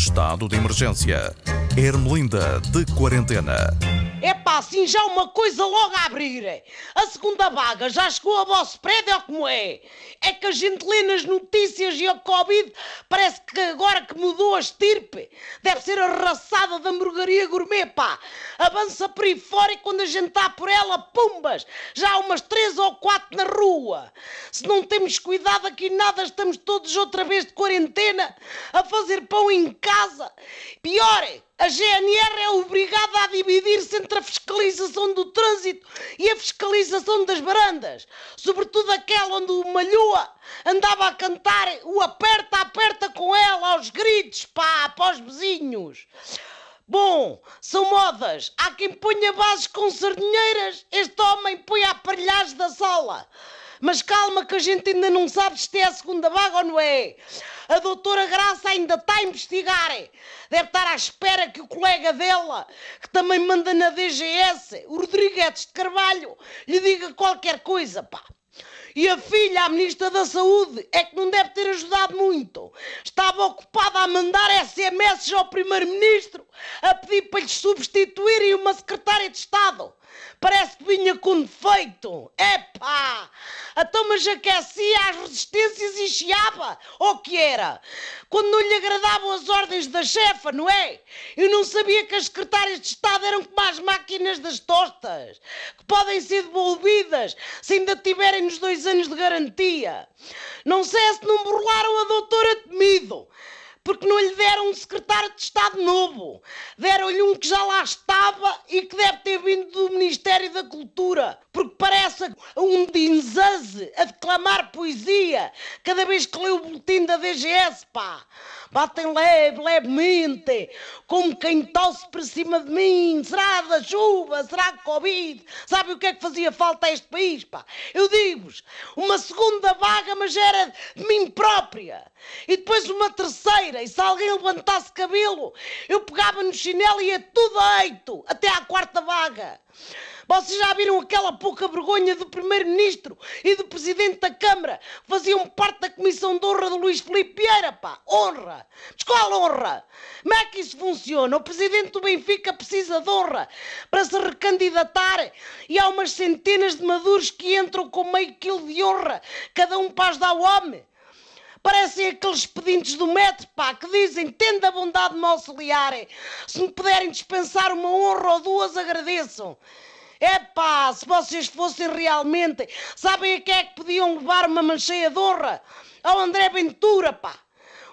Estado de emergência. Ermelinda de quarentena. É pá, assim já uma coisa logo a abrir. A segunda vaga já chegou a vosso prédio ou como é? É que a gente lê nas notícias e a Covid parece que agora que mudou a estirpe. Deve ser a raçada da hamburgueria gourmet, pá. Avança por aí fora e quando a gente está por ela, pumbas, já há umas três ou quatro na rua. Se não temos cuidado aqui nada, estamos todos outra vez de quarentena a fazer pão em casa. Pior é, a GNR é obrigada a dividir-se entre a fiscalização do trânsito e a fiscalização das barandas. Sobretudo aquela onde o Malhoa andava a cantar o aperta, aperta com ela aos gritos, pá, para os vizinhos. Bom, são modas. Há quem ponha bases com sardinheiras. Este homem põe a aparelhagem da sala. Mas calma que a gente ainda não sabe se é a segunda vaga ou não é. A doutora Graça ainda está a investigar. Deve estar à espera que o colega dela, que também manda na DGS, o Rodrigues de Carvalho, lhe diga qualquer coisa, pá. E a filha, a Ministra da Saúde, é que não deve ter ajudado muito. Estava ocupada a mandar SMS ao Primeiro-Ministro a pedir para lhe substituírem uma Secretária de Estado. Parece que vinha com defeito. Epá! Então, mas aquecia as resistências e chiava. Ou que era? Quando não lhe agradavam as ordens da chefa, não é? Eu não sabia que as secretárias de Estado eram como as máquinas das tostas, que podem ser devolvidas se ainda tiverem nos dois anos de garantia. Não sei se não burlaram a doutora Temido porque não lhe deram um secretário de Estado novo. Deram-lhe um que já lá estava e que deve ter vindo do Ministério da Cultura, porque parece um dinzaze a declamar poesia cada vez que lê o boletim da DGS, pá. Batem leve, levemente, como quem tosse para cima de mim. Será da chuva? Será Covid? Sabe o que é que fazia falta a este país, pá? Eu digo-vos, uma segunda vaga, mas era de mim própria. E depois uma terceira, e se alguém levantasse cabelo, eu pegava no chinelo e ia tudo eito, até à quarta vaga. Vocês já viram aquela pouca vergonha do Primeiro-Ministro e do Presidente da Câmara? Faziam parte da Comissão de Honra do Luís Filipe Vieira, pá. Honra! Mas qual honra? Como é que isso funciona? O Presidente do Benfica precisa de honra para se recandidatar e há umas centenas de maduros que entram com meio quilo de honra, cada um para ajudar o homem. Parecem aqueles pedintes do metro, pá, que dizem, tendo a bondade de me auxiliar, se me puderem dispensar uma honra ou duas, agradeçam. É pá, se vocês fossem realmente, sabem a quem é que podiam levar uma mancheia de honra? Ao André Ventura, pá.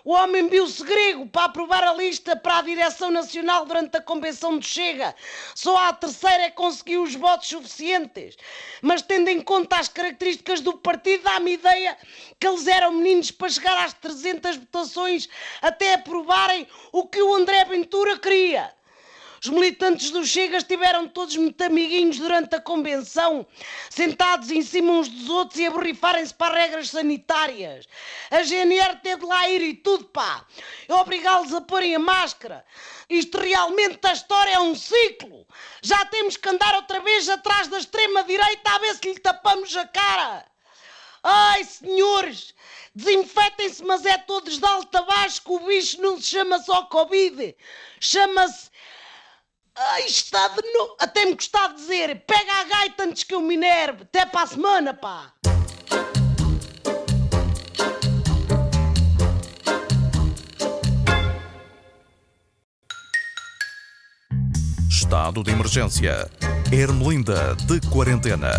O homem viu-se grego para aprovar a lista para a direção nacional durante a convenção de Chega. Só à terceira é conseguiu os votos suficientes. Mas tendo em conta as características do partido, dá-me ideia que eles eram meninos para chegar às 300 votações até aprovarem o que o André Ventura queria. Os militantes do Chega estiveram todos muito amiguinhos durante a convenção, sentados em cima uns dos outros e a borrifarem-se para regras sanitárias. A GNR teve lá ir e tudo, pá. Obrigá-los a porem a máscara. Isto realmente a história é um ciclo. Já temos que andar outra vez atrás da extrema-direita a ver se lhe tapamos a cara. Ai, senhores, desinfetem-se, mas é todos de alta baixo que o bicho não se chama só Covid. Chama-se Ai, está de novo. Até me gostar de dizer: pega a gaita antes que eu me enerve. Até para a semana, pá. Estado de emergência. Ermelinda de quarentena.